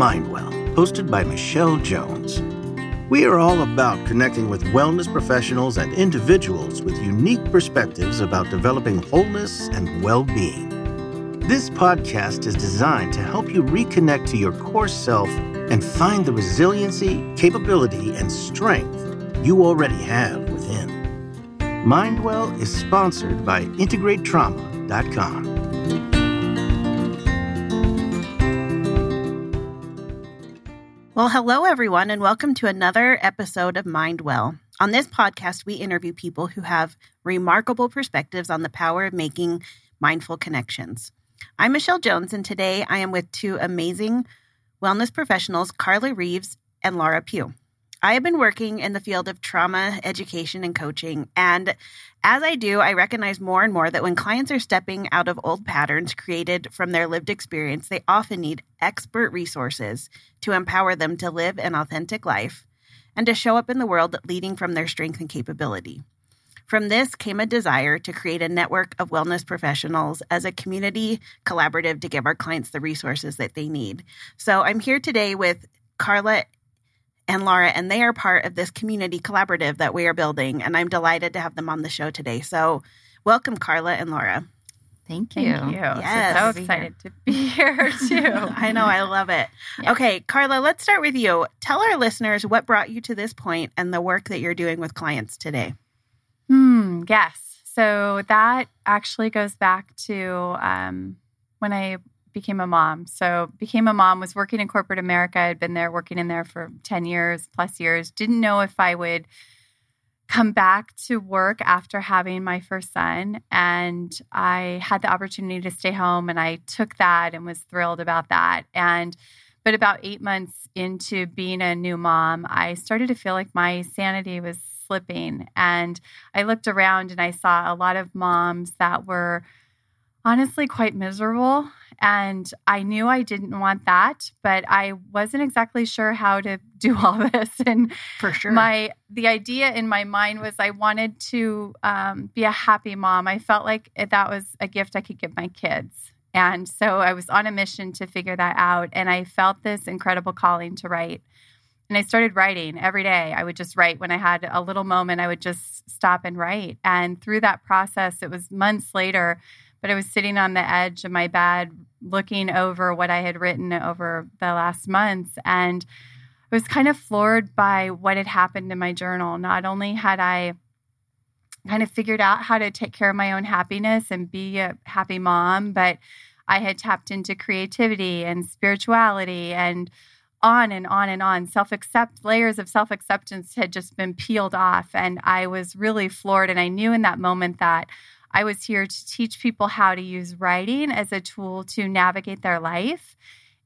Mindwell, hosted by Michelle Jones. We are all about connecting with wellness professionals and individuals with unique perspectives about developing wholeness and well being. This podcast is designed to help you reconnect to your core self and find the resiliency, capability, and strength you already have within. Mindwell is sponsored by IntegrateTrauma.com. Well, hello, everyone, and welcome to another episode of Mind Well. On this podcast, we interview people who have remarkable perspectives on the power of making mindful connections. I'm Michelle Jones, and today I am with two amazing wellness professionals, Carla Reeves and Laura Pugh. I have been working in the field of trauma education and coaching. And as I do, I recognize more and more that when clients are stepping out of old patterns created from their lived experience, they often need expert resources to empower them to live an authentic life and to show up in the world leading from their strength and capability. From this came a desire to create a network of wellness professionals as a community collaborative to give our clients the resources that they need. So I'm here today with Carla and Laura, and they are part of this community collaborative that we are building. And I'm delighted to have them on the show today. So, welcome, Carla and Laura. Thank you. Thank you. Yes. So excited to be here too. I know, I love it. Yeah. Okay, Carla, let's start with you. Tell our listeners what brought you to this point and the work that you're doing with clients today. Hmm. Yes. So that actually goes back to um, when I became a mom. So became a mom, was working in corporate America. I'd been there working in there for 10 years plus years. Didn't know if I would come back to work after having my first son. And I had the opportunity to stay home and I took that and was thrilled about that. And but about eight months into being a new mom, I started to feel like my sanity was slipping. And I looked around and I saw a lot of moms that were honestly quite miserable. And I knew I didn't want that, but I wasn't exactly sure how to do all this. And For sure. my the idea in my mind was I wanted to um, be a happy mom. I felt like that was a gift I could give my kids. And so I was on a mission to figure that out. And I felt this incredible calling to write. And I started writing every day. I would just write when I had a little moment, I would just stop and write. And through that process, it was months later, but I was sitting on the edge of my bed looking over what I had written over the last months. And I was kind of floored by what had happened in my journal. Not only had I kind of figured out how to take care of my own happiness and be a happy mom, but I had tapped into creativity and spirituality and on and on and on. Self accept layers of self acceptance had just been peeled off. And I was really floored. And I knew in that moment that I was here to teach people how to use writing as a tool to navigate their life.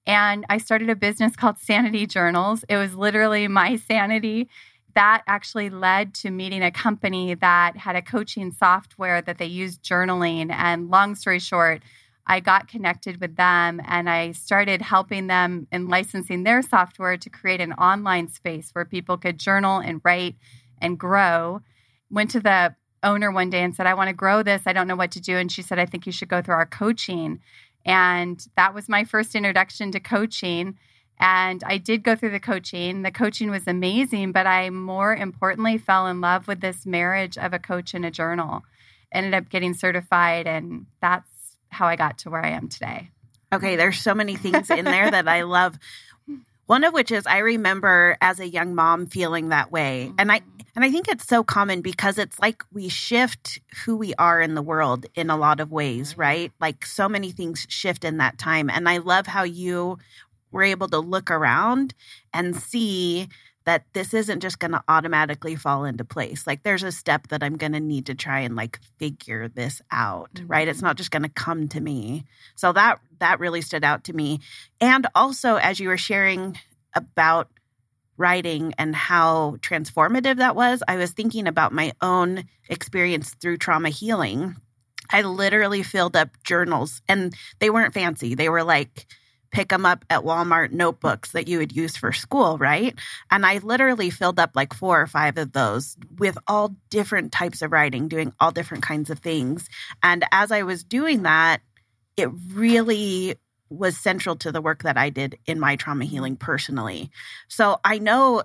And I started a business called Sanity Journals. It was literally my sanity. That actually led to meeting a company that had a coaching software that they used journaling. And long story short, I got connected with them and I started helping them in licensing their software to create an online space where people could journal and write and grow. Went to the owner one day and said, I want to grow this. I don't know what to do. And she said, I think you should go through our coaching. And that was my first introduction to coaching. And I did go through the coaching. The coaching was amazing, but I more importantly fell in love with this marriage of a coach and a journal. Ended up getting certified, and that's how I got to where I am today. Okay, there's so many things in there that I love. One of which is I remember as a young mom feeling that way. Mm-hmm. And I and I think it's so common because it's like we shift who we are in the world in a lot of ways, right? Like so many things shift in that time. And I love how you were able to look around and see that this isn't just going to automatically fall into place. Like there's a step that I'm going to need to try and like figure this out, mm-hmm. right? It's not just going to come to me. So that that really stood out to me. And also as you were sharing about writing and how transformative that was, I was thinking about my own experience through trauma healing. I literally filled up journals and they weren't fancy. They were like pick them up at Walmart notebooks that you would use for school, right? And I literally filled up like four or five of those with all different types of writing, doing all different kinds of things. And as I was doing that, it really was central to the work that I did in my trauma healing personally. So I know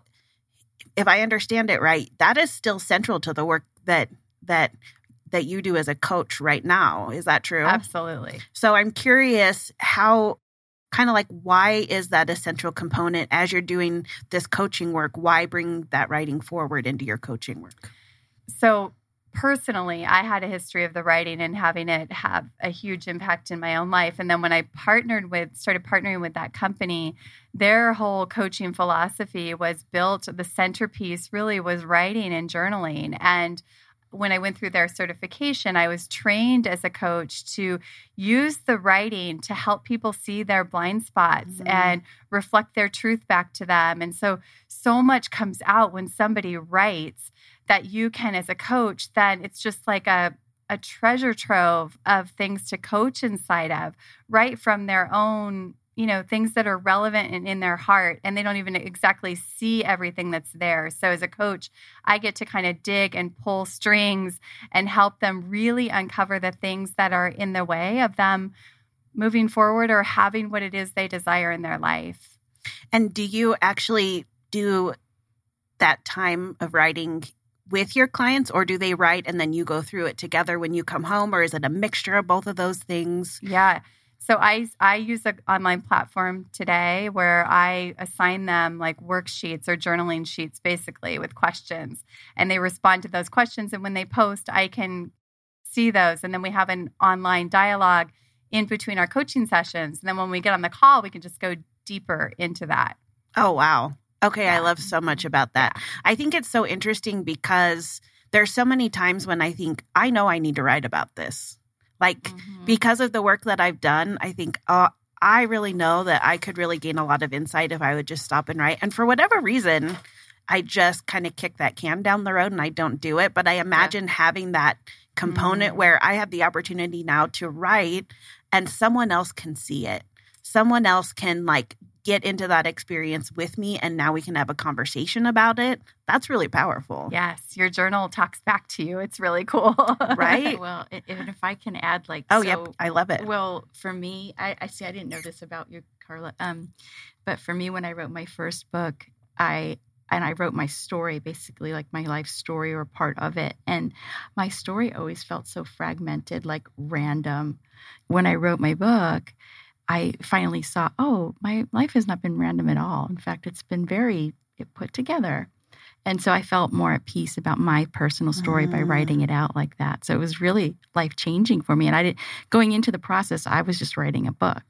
if I understand it right, that is still central to the work that that that you do as a coach right now. Is that true? Absolutely. So I'm curious how kind of like why is that a central component as you're doing this coaching work? Why bring that writing forward into your coaching work? So personally, I had a history of the writing and having it have a huge impact in my own life. And then when I partnered with, started partnering with that company, their whole coaching philosophy was built, the centerpiece really was writing and journaling. And when I went through their certification, I was trained as a coach to use the writing to help people see their blind spots mm-hmm. and reflect their truth back to them. And so, so much comes out when somebody writes that you can, as a coach, then it's just like a a treasure trove of things to coach inside of, right from their own you know things that are relevant and in their heart and they don't even exactly see everything that's there. So as a coach i get to kind of dig and pull strings and help them really uncover the things that are in the way of them moving forward or having what it is they desire in their life. And do you actually do that time of writing with your clients or do they write and then you go through it together when you come home or is it a mixture of both of those things? Yeah so I I use an online platform today where I assign them like worksheets or journaling sheets basically with questions and they respond to those questions and when they post I can see those and then we have an online dialogue in between our coaching sessions and then when we get on the call we can just go deeper into that. Oh wow. Okay, yeah. I love so much about that. I think it's so interesting because there's so many times when I think I know I need to write about this like mm-hmm. because of the work that I've done, I think uh, I really know that I could really gain a lot of insight if I would just stop and write. And for whatever reason, I just kind of kick that can down the road and I don't do it. But I imagine yeah. having that component mm-hmm. where I have the opportunity now to write and someone else can see it. Someone else can like get into that experience with me and now we can have a conversation about it that's really powerful yes your journal talks back to you it's really cool right well and if i can add like oh so, yeah i love it well for me I, I see i didn't know this about you carla um but for me when i wrote my first book i and I wrote my story, basically like my life story or part of it. And my story always felt so fragmented, like random. When I wrote my book, I finally saw, oh, my life has not been random at all. In fact, it's been very put together. And so I felt more at peace about my personal story mm. by writing it out like that. So it was really life changing for me. And I did going into the process, I was just writing a book.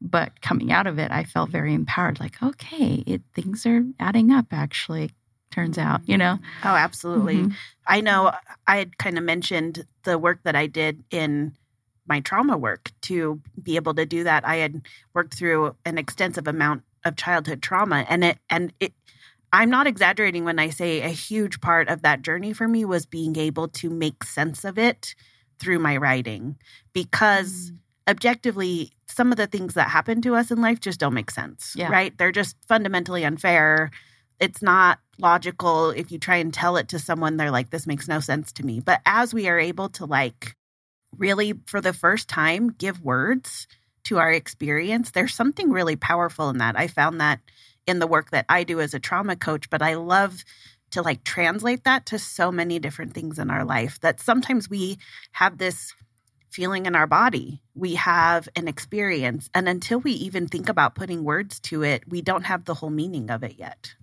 But coming out of it, I felt very empowered, like, okay, it, things are adding up actually, turns out, you know? Oh, absolutely. Mm-hmm. I know I had kind of mentioned the work that I did in my trauma work to be able to do that. I had worked through an extensive amount of childhood trauma and it and it I'm not exaggerating when I say a huge part of that journey for me was being able to make sense of it through my writing because mm. objectively some of the things that happen to us in life just don't make sense, yeah. right? They're just fundamentally unfair. It's not logical if you try and tell it to someone they're like this makes no sense to me. But as we are able to like really, for the first time, give words to our experience, there's something really powerful in that. I found that in the work that I do as a trauma coach, but I love to like translate that to so many different things in our life that sometimes we have this feeling in our body. We have an experience. And until we even think about putting words to it, we don't have the whole meaning of it yet.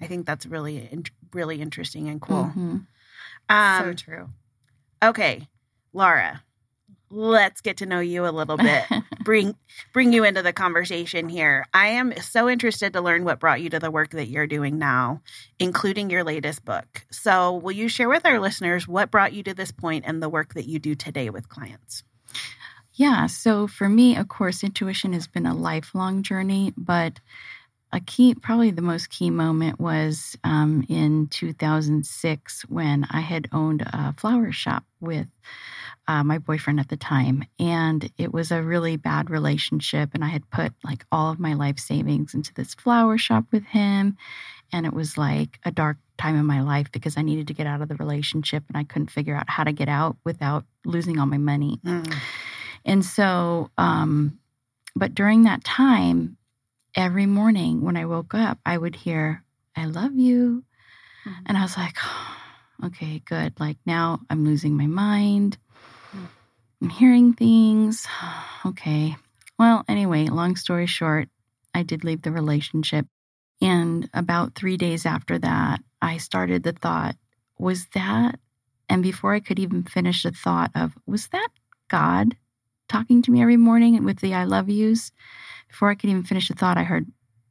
I think that's really, really interesting and cool. Mm-hmm. Um, so true. Okay. Laura, let's get to know you a little bit. bring bring you into the conversation here. I am so interested to learn what brought you to the work that you're doing now, including your latest book. So, will you share with our listeners what brought you to this point and the work that you do today with clients? Yeah, so for me, of course, intuition has been a lifelong journey, but a key, probably the most key moment was um, in 2006 when I had owned a flower shop with uh, my boyfriend at the time. And it was a really bad relationship. And I had put like all of my life savings into this flower shop with him. And it was like a dark time in my life because I needed to get out of the relationship and I couldn't figure out how to get out without losing all my money. Mm. And so, um, but during that time, every morning when I woke up, I would hear, I love you. Mm-hmm. And I was like, oh, okay, good. Like now I'm losing my mind. I'm hearing things. okay. Well, anyway, long story short, I did leave the relationship. And about three days after that, I started the thought, was that? And before I could even finish the thought of, was that God talking to me every morning with the I love yous? Before I could even finish the thought, I heard,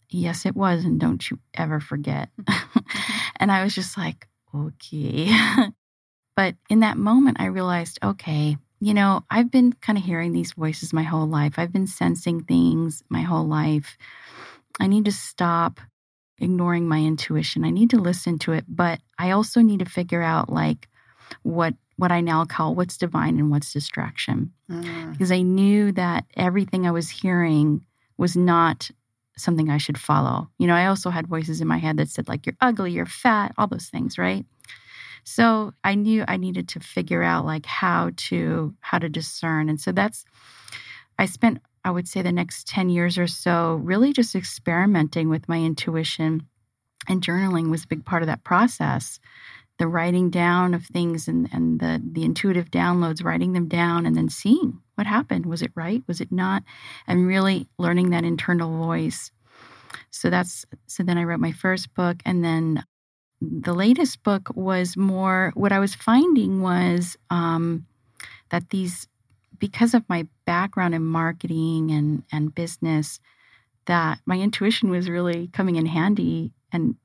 yes, it was. And don't you ever forget. and I was just like, okay. but in that moment, I realized, okay, you know, I've been kind of hearing these voices my whole life. I've been sensing things my whole life. I need to stop ignoring my intuition. I need to listen to it, but I also need to figure out like what what I now call what's divine and what's distraction. Mm. Because I knew that everything I was hearing was not something I should follow. You know, I also had voices in my head that said like you're ugly, you're fat, all those things, right? So I knew I needed to figure out like how to how to discern. And so that's I spent I would say the next 10 years or so really just experimenting with my intuition and journaling was a big part of that process. The writing down of things and, and the, the intuitive downloads, writing them down and then seeing what happened. Was it right? Was it not? And really learning that internal voice. So that's so then I wrote my first book and then the latest book was more what I was finding was um, that these because of my background in marketing and, and business, that my intuition was really coming in handy and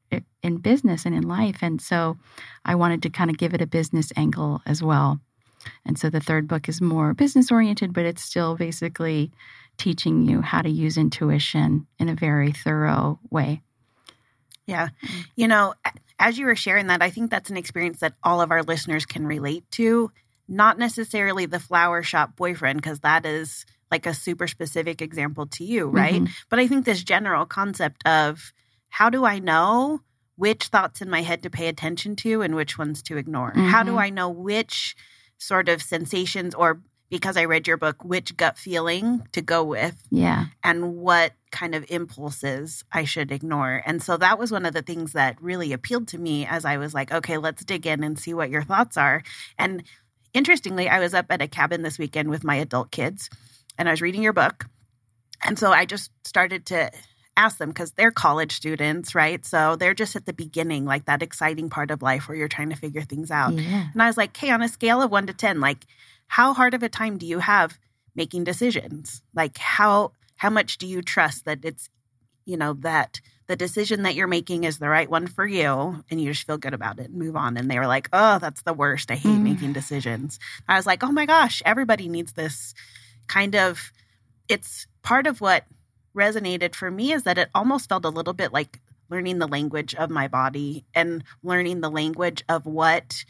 in business and in life. And so I wanted to kind of give it a business angle as well. And so the third book is more business oriented, but it's still basically teaching you how to use intuition in a very thorough way. Yeah. You know, as you were sharing that, I think that's an experience that all of our listeners can relate to not necessarily the flower shop boyfriend, because that is like a super specific example to you, right? Mm-hmm. But I think this general concept of how do I know which thoughts in my head to pay attention to and which ones to ignore? Mm-hmm. How do mm-hmm. I know which sort of sensations or because I read your book, which gut feeling to go with. Yeah. And what kind of impulses I should ignore. And so that was one of the things that really appealed to me as I was like, okay, let's dig in and see what your thoughts are. And interestingly, I was up at a cabin this weekend with my adult kids and I was reading your book. And so I just started to ask them because they're college students, right? So they're just at the beginning, like that exciting part of life where you're trying to figure things out. Yeah. And I was like, hey, on a scale of one to 10, like how hard of a time do you have making decisions? Like how how much do you trust that it's, you know, that the decision that you're making is the right one for you and you just feel good about it and move on. And they were like, oh, that's the worst. I hate mm. making decisions. I was like, oh my gosh, everybody needs this kind of, it's part of what resonated for me is that it almost felt a little bit like learning the language of my body and learning the language of what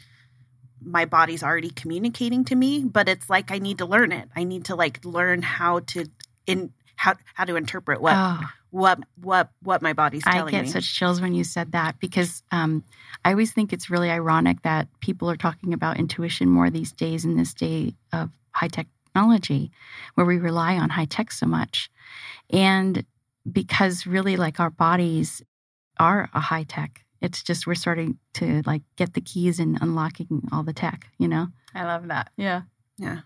my body's already communicating to me but it's like i need to learn it i need to like learn how to in how how to interpret what oh what what what my body's telling me. I get me. such chills when you said that because um, I always think it's really ironic that people are talking about intuition more these days in this day of high technology, where we rely on high tech so much, and because really like our bodies are a high tech. It's just we're starting to like get the keys and unlocking all the tech. You know. I love that. Yeah. Yeah.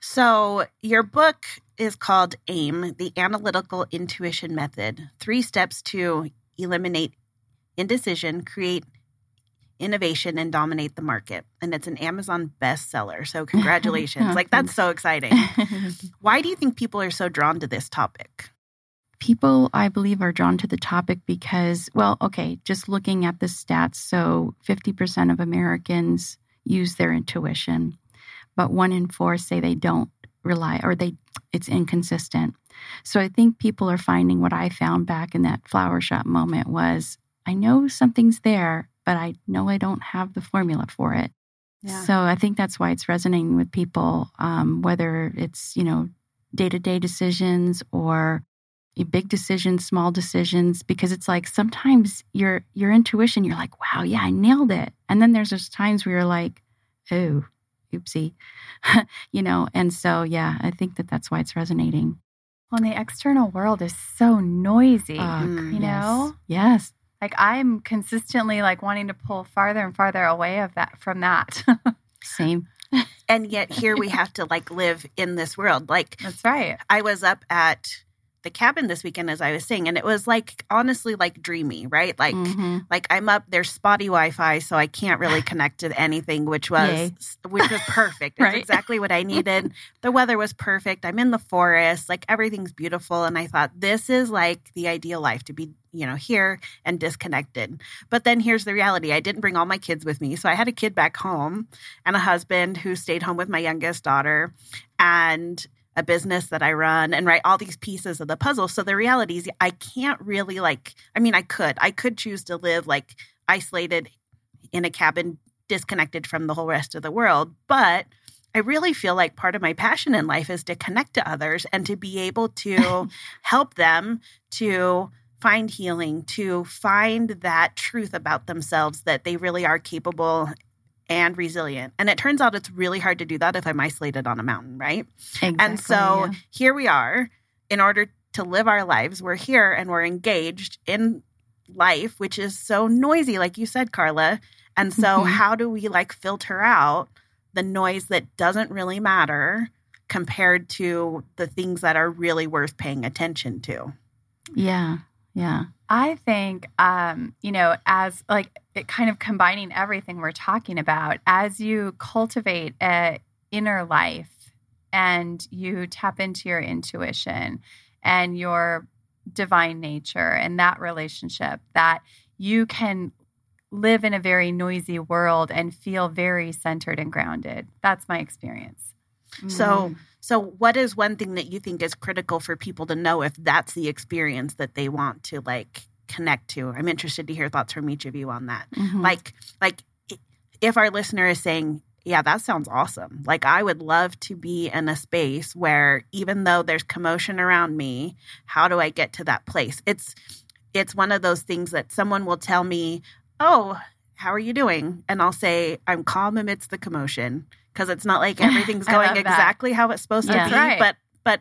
So, your book is called AIM, the Analytical Intuition Method Three Steps to Eliminate Indecision, Create Innovation, and Dominate the Market. And it's an Amazon bestseller. So, congratulations. Oh, like, that's so exciting. Why do you think people are so drawn to this topic? People, I believe, are drawn to the topic because, well, okay, just looking at the stats. So, 50% of Americans use their intuition but one in four say they don't rely or they it's inconsistent. So I think people are finding what I found back in that flower shop moment was I know something's there, but I know I don't have the formula for it. Yeah. So I think that's why it's resonating with people, um, whether it's you know day to day decisions or big decisions, small decisions, because it's like sometimes your your intuition, you're like, wow, yeah, I nailed it, and then there's those times where you're like, oh, oopsie, you know. And so, yeah, I think that that's why it's resonating. Well, and the external world is so noisy. Uh, you know? Yes. Like I'm consistently like wanting to pull farther and farther away of that from that. Same. And yet here we have to like live in this world. Like That's right. I was up at the cabin this weekend as I was saying, and it was like honestly like dreamy, right? Like Mhm. like I'm up there's spotty Wi-Fi, so I can't really connect to anything, which was Yay. which was perfect. It's Right. exactly what I needed. the weather was perfect. I'm in the forest, like everything's beautiful, and I thought this is like the ideal life to be, you know, here and disconnected. But then here's the reality: I didn't bring all my kids with me, so I had a kid back home and a husband who stayed home with my youngest daughter, and a business that I run and write all these pieces of the puzzle. So the reality is I can't really like I mean I could. I could choose to live like isolated in a cabin disconnected from the whole rest of the world, but I really feel like part of my passion in life is to connect to others and to be able to help them to find healing, to find that truth about themselves that they really are capable and resilient. And it turns out it's really hard to do that if I'm isolated on a mountain, right? Exactly. And so yeah. here we are. In order to live our lives, we're here and we're engaged in life, which is so noisy, like you said, Carla. And so, Mhm. how do we like filter out the noise that doesn't really matter compared to the things that are really worth paying attention to? Yeah. Yeah. I think, um, you know, as like it kind of combining everything we're talking about, as you cultivate a inner life and you tap into your intuition and your divine nature and that relationship, that you can live in a very noisy world and feel very centered and grounded. That's my experience. So, so what is one thing that you think is critical for people to know if that's the experience that they want to like connect to? I'm interested to hear thoughts from each of you on that. Mhm. like like if our listener is saying yeah that sounds awesome like i would love to be in a space where even though there's commotion around me how do i get to that place it's it's one of those things that someone will tell me oh how are you doing and i'll say i'm calm amidst the commotion because it's not like everything's going exactly how it's supposed Yeah. to be right. but but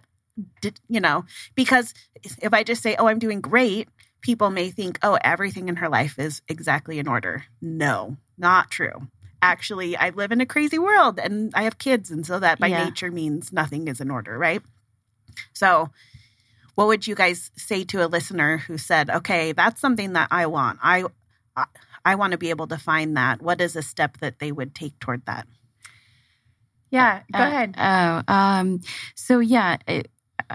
you know because if i just say oh i'm doing great people may think, oh, everything in her life is exactly in order. No, not true. Actually, I live in a crazy world and I have kids. And so that by Yeah. nature means nothing is in order, right? So, what would you guys say to a listener who said, okay, that's something that I want? I, I, I want to be able to find that. What is a step that they would take toward that? Yeah, go Uh, ahead. Oh, um, so yeah, it,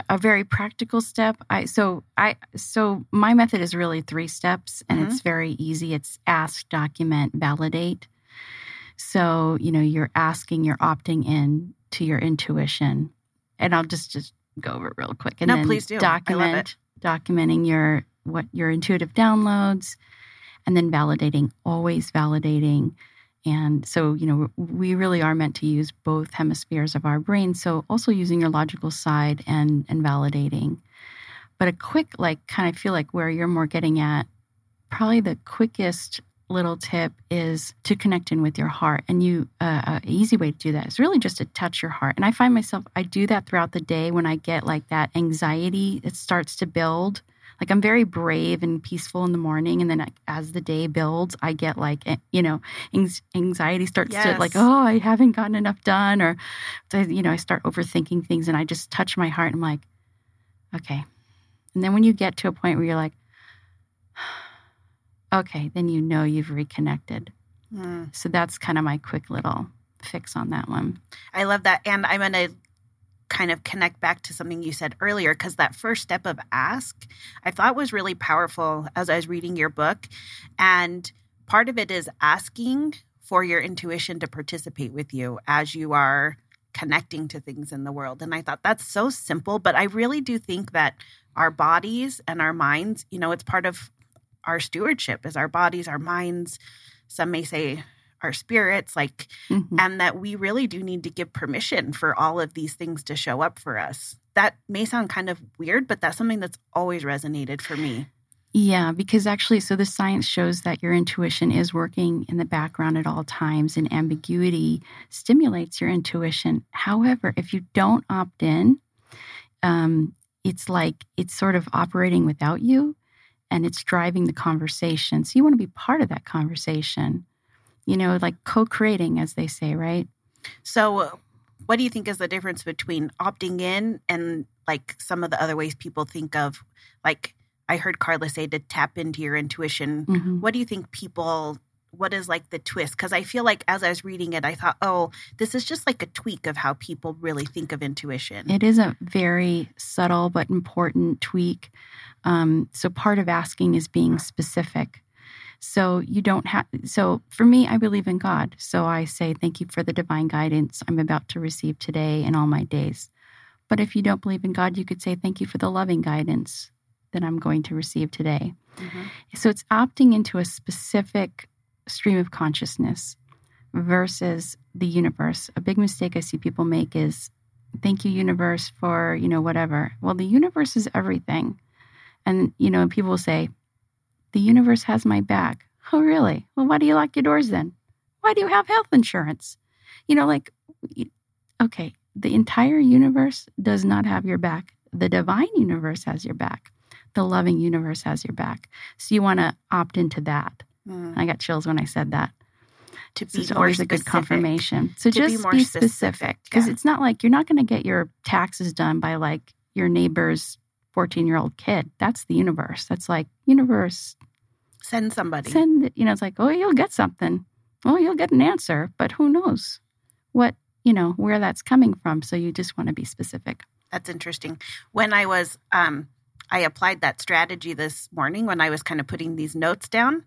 a very practical step. I so I so my method is really three steps, and it's very easy. It's ask, document, validate. So you know, you're asking, you're opting in to your intuition, and I'll just just go over it real quick. And No, then please do. Document, documenting your what your intuitive downloads, and then validating. Always validating. And so, you know, we really are meant to use both hemispheres of our brain. So, also using your logical side and and validating. But a quick, like, kind of feel like where you're more getting at, probably the quickest little tip is to connect in with your heart. And you, uh, a easy way to do that is really just to touch your heart. And I find myself, I do that throughout the day when I get like that anxiety, it starts to build like I'm very brave and peaceful in the morning, and then as the day builds, I get like you know anxiety starts to like oh I haven't gotten enough done, or you know I start overthinking things, and I just touch my heart. And I'm like, okay, and then when you get to a point where you're like, okay, then you know you've reconnected. Hmm. So that's kind of my quick little fix on that one. I love that. And I'm to kind of connect back to something you said earlier because that first step of ask I thought was really powerful as I was reading your book. And part of it is asking for your intuition to participate with you as you are connecting to things in the world. And I thought that's so simple, but I really do think that our bodies and our minds, you know, it's part of our stewardship is our bodies, our minds, some may say our spirits, like Mhm. and that we really do need to give permission for all of these things to show up for us. That may sound kind of weird, but that's something that's always resonated for me. Yeah, because actually, so the science shows that your intuition is working in the background at all times, and ambiguity stimulates your intuition. However, if you don't opt in, um, it's like it's sort of operating without you and it's driving the conversation. So you want to be part of that conversation, you know, like co creating, as they say, right? So, what do you think is the difference between opting in and like some of the other ways people think of, like I heard Carla say to tap into your intuition? Mhm. What do you think people? What is like the twist? Because I feel like as I was reading it, I thought, oh, this is just like a tweak of how people really think of intuition. It is a very subtle but important tweak. Um, so part of asking is being specific. So you don't have. So for me, I believe in God. So I say, thank you for the divine guidance I'm about to receive today and all my days. But if you don't believe in God, you could say, thank you for the loving guidance that I'm going to receive today. Mhm. So it's opting into a specific stream of consciousness versus the universe. A big mistake I see people make is thank you universe for, you know, whatever. Well, the universe is everything. And you know, people will say the universe has my back. Oh, really? Well, why do you lock your doors then? Why do you have health insurance? You know, like okay, the entire universe does not have your back. The divine universe has your back. The loving universe has your back. So you want to opt into that. Mm. I got chills when I said that. To So be it's more always a good specific. confirmation. So To be just more be specific, specific because yeah. it's not like you're not going to get your taxes done by like your neighbor's 14 year old kid. That's the universe. That's like universe. Send somebody. Send it. You know, it's like oh, you'll get something. Oh, you'll get an answer, but who knows what you know where that's coming from. So you just want to be specific. That's interesting. When I was, um, I applied that strategy this morning when I was kind of putting these notes down.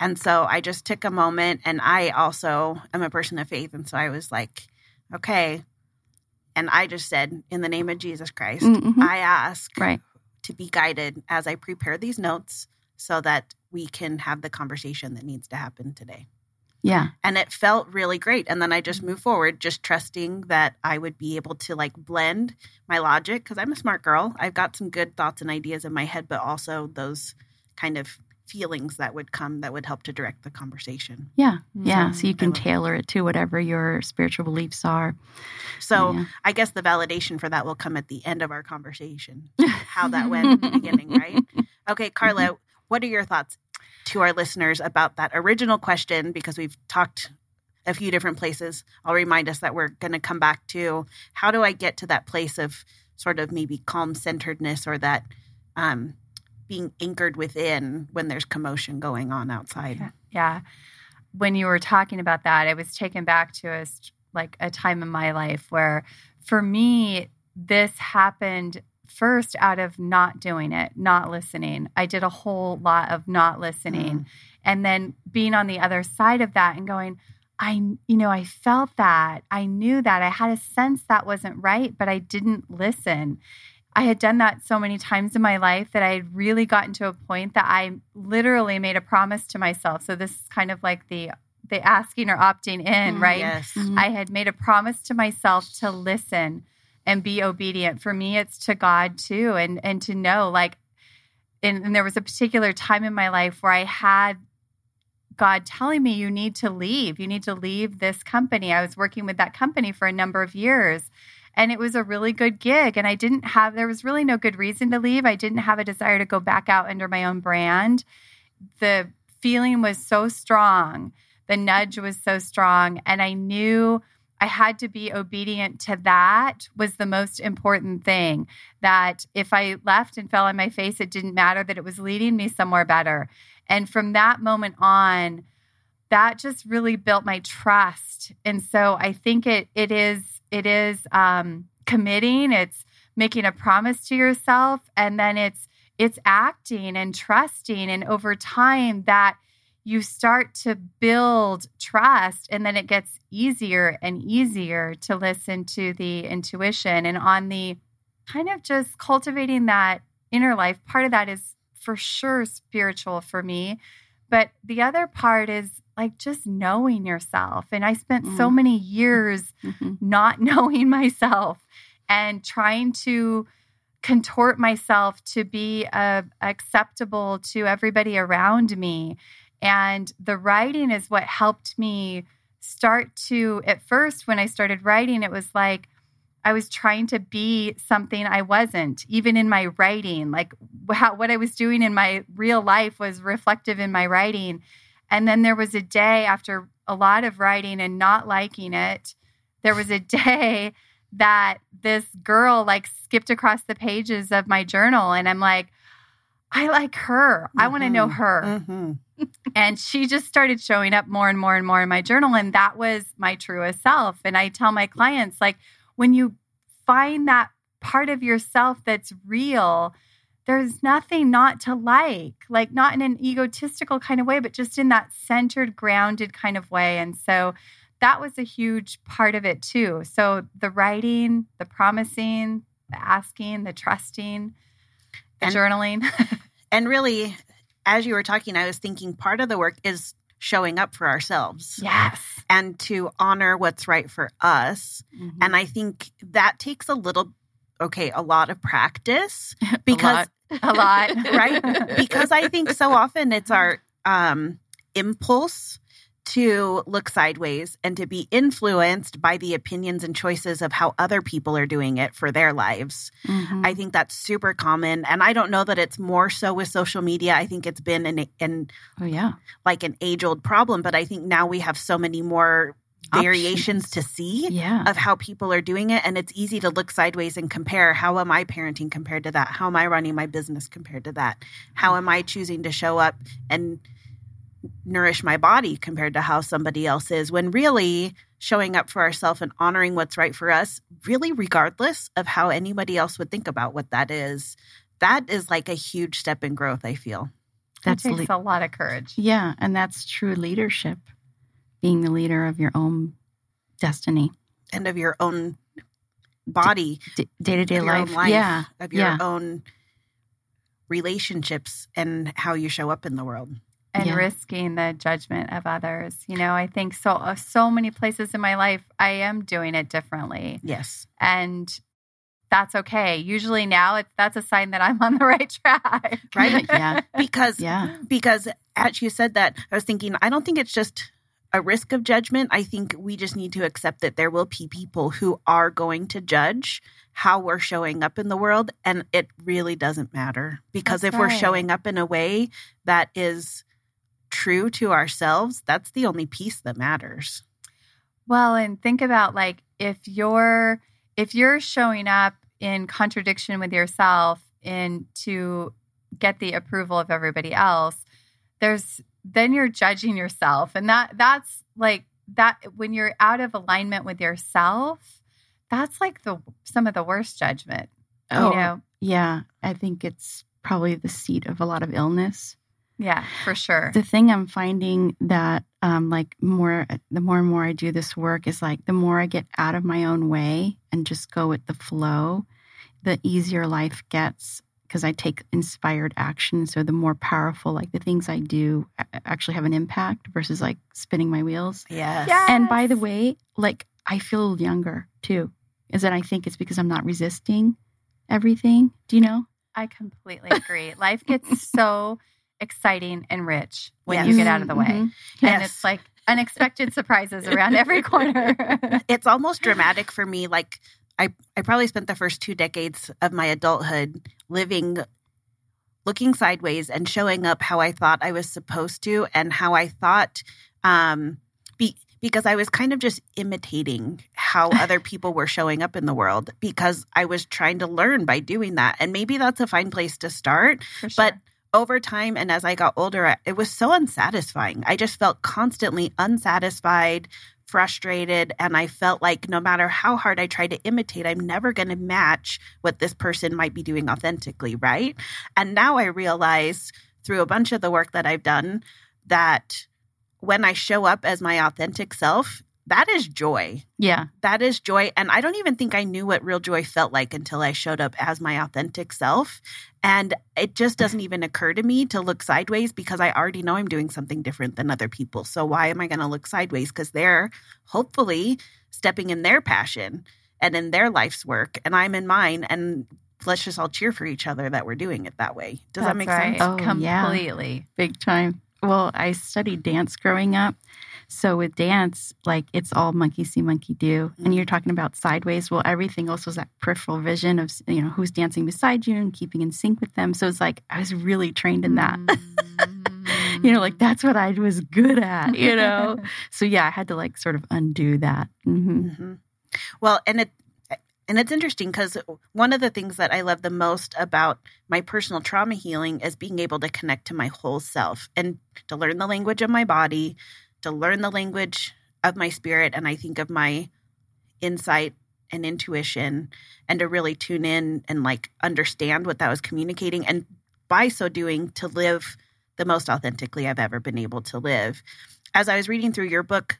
And so I just took a moment and I also am a person of faith. And so I was like, okay. And I just said, in the name of Jesus Christ, Mhm. I ask Right. To be guided as I prepare these notes so that we can have the conversation that needs to happen today. Yeah. and it felt really great and then i just moved forward just trusting that i would be able to like blend my logic because i'm a smart girl i've got some good thoughts and ideas in my head but also those kind of feelings that would come that would help to direct the conversation Yeah. Yeah. So So you can tailor it to whatever your spiritual beliefs are. so Yeah. i guess the validation for that will come at the end of our conversation how that went at the beginning right okay carla what are your thoughts to our listeners about that original question because we've talked a few different places i'll remind us that we're going to come back to how do i get to that place of sort of maybe calm centeredness or that um, being anchored within when there's commotion going on outside Yeah. Yeah. When you were talking about that, I was taken back to a like a time in my life where for me this happened first out of not doing it, not listening. I did a whole lot of not listening. Mm. And then being on the other side of that and going, I, you know, I felt that. I knew that. I had a sense that wasn't right, but I didn't listen. I had done that so many times in my life that I had really gotten to a point that I literally made a promise to myself. So this is kind of like the the asking or opting in, Mm, right? yes Mhm. I had made a promise to myself to listen and be obedient. For me, it's to God too, and and to know like, and, and there was a particular time in my life where I had God telling me, "You need to leave. You need to leave this company." I was working with that company for a number of years. And it was a really good gig. And I didn't have, there was really no good reason to leave. I didn't have a desire to go back out under my own brand. The feeling was so strong the nudge was so strong and i knew i had to be obedient to that was the most important thing that if i left and fell on my face it didn't matter that it was leading me somewhere better and from that moment on that just really built my trust and so i think it it is it is um committing it's making a promise to yourself and then it's it's acting and trusting and over time that you start to build trust and then it gets easier and easier to listen to the intuition and on the kind of just cultivating that inner life part of that is for sure spiritual for me but the other part is like just knowing yourself and i spent so Mm. many years Mhm. not knowing myself and trying to contort myself to be uh, acceptable to everybody around me and the writing is what helped me start to, at first, when I started writing, it was like, I was trying to be something I wasn't, even in my writing. Like how, what I was doing in my real life was reflective in my writing. And then there was a day after a lot of writing and not liking it, there was a day that this girl like skipped across the pages of my journal. And I'm like, I like her. I want to know her. Mm-hmm. And she just started showing up more and more and more in my journal. And that was my truest self. And I tell my clients, like, when you find that part of yourself that's real, there's nothing not to like, like, not in an egotistical kind of way, but just in that centered, grounded kind of way. And so that was a huge part of it too. So the writing, the promising, the asking, the trusting, the And- journaling. And really, as you were talking, I was thinking part of the work is showing up for ourselves yes. and to honor what's right for us. Mm-hmm. And I think that takes a little, okay, a lot of practice because A lot. right? Because I think so often it's our um, impulse to look sideways and to be influenced by the opinions and choices of how other people are doing it for their lives. Mhm. I think that's super common. And I don't know that it's more so with social media. I think it's been an, an oh yeah. like an age old problem, but I think now we have so many more variations to see Yeah. of how people are doing it and it's easy to look sideways and compare. How am i parenting compared to that? How am i running my business compared to that? How am i choosing to show up and nourish my body compared to how somebody else is when really showing up for ourselves and honoring what's right for us really regardless of how anybody else would think about what that is that is like a huge step in growth i feel. That takes le- a lot of courage. yeah, and that's true leadership, being the leader of your own destiny, and of your own body day to day of your own life. life, Yeah, of your yeah. own relationships and how you show up in the world. and Yeah. risking the judgment of others. You know, I think so uh, so many places in my life I am doing it differently. Yes. And that's okay. Usually now it's that's a sign that I'm on the right track. Right? yeah, Because yeah. because as you said that, I was thinking I don't think it's just a risk of judgment. I think we just need to accept that there will be people who are going to judge how we're showing up in the world and it really doesn't matter because That's if we're showing up in a way that is true to ourselves, that's the only piece that matters. Well, and think about like if you're if you're showing up in contradiction with yourself and to get the approval of everybody else, there's then you're judging yourself. And that that's like that when you're out of alignment with yourself, that's like the some of the worst judgment. Oh, You know? yeah. I think it's probably the seat of a lot of illness. Yeah, for sure. The thing I'm finding that, um, like more, the more and more I do this work is like the more I get out of my own way and just go with the flow, the easier life gets because I take inspired action. So the more powerful, like the things I do actually have an impact versus like spinning my wheels. Yes. Yeah. And by the way, like I feel younger too. Is that I think it's because I'm not resisting everything. Do you know? I completely agree. Life gets so exciting and rich when Yes. you get out of the way. Mhm. And it's like unexpected surprises around every corner. it's almost dramatic for me. Like I, I probably spent the first two decades of my adulthood living, looking sideways and showing up how I thought I was supposed to, and how I thought, um, be because I was kind of just imitating how other people were showing up in the world because I was trying to learn by doing that, and maybe that's a fine place to start For But over time and as I got older, it was so unsatisfying. I just felt constantly unsatisfied, frustrated, and I felt like no matter how hard I tried to imitate, I'm never going to match what this person might be doing authentically, right? And now I realize through a bunch of the work that I've done that when I show up as my authentic self, that is joy Yeah. that is joy. And I don't even think I knew what real joy felt like until I showed up as my authentic self. And it just doesn't even occur to me to look sideways because I already know I'm doing something different than other people. So why am I going to look sideways? Because they're hopefully stepping in their passion and in their life's work, and I'm in mine. And let's just all cheer for each other that we're doing it that way. Does that make right. sense? Oh, yeah. Completely. Big time. Well, I studied dance growing up. So with dance, like it's all monkey see, monkey do. And you're Mm. talking about sideways. Well, everything else was that peripheral vision of, you know, who's dancing beside you and keeping in sync with them. So it's like I was really trained in that. you know, like that's what I was good at, you know? so yeah, I had to like sort of undo that. hmm hmm Well, and it and it's interesting because one of the things that I love the most about my personal trauma healing is being able to connect to my whole self and to learn the language of my body, to learn the language of my spirit, and I think of my insight and intuition, and to really tune in and like understand what that was communicating, and by so doing, to live the most authentically I've ever been able to live. As I was reading through your book,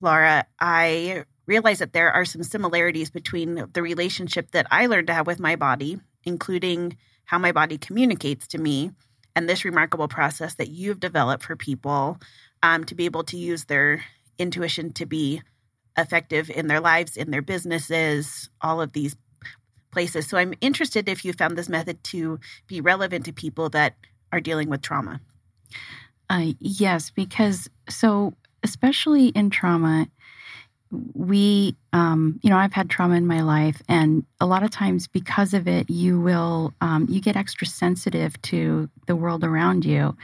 Laura, I realized that there are some similarities between the relationship that I learned to have with my body, including how my body communicates to me, and this remarkable process that you've developed for people um, to be able to use their intuition to be effective in their lives, in their businesses, all of these places. So I'm interested if you found this method to be relevant to people that are dealing with trauma. Uh, yes, because so especially in trauma, we, um, you know, I've had trauma in my life, and a lot of times because of it, you will, um, you get extra sensitive to the world around you,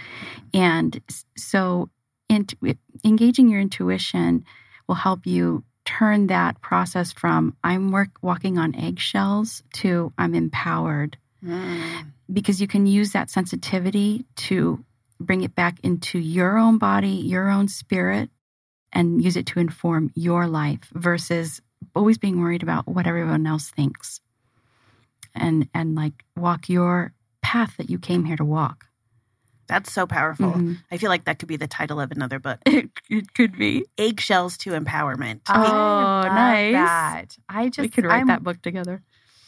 and so int- engaging your intuition will help you turn that process from I'm work walking on eggshells to I'm empowered mm. because you can use that sensitivity to bring it back into your own body, your own spirit, and use it to inform your life versus always being worried about what everyone else thinks. And and like walk your path that you came here to walk. That's so powerful. Mhm. I feel like that could be the title of another book. It, it could be. Eggshells to empowerment. Oh, I nice. That. I just we could write I'm- that book together.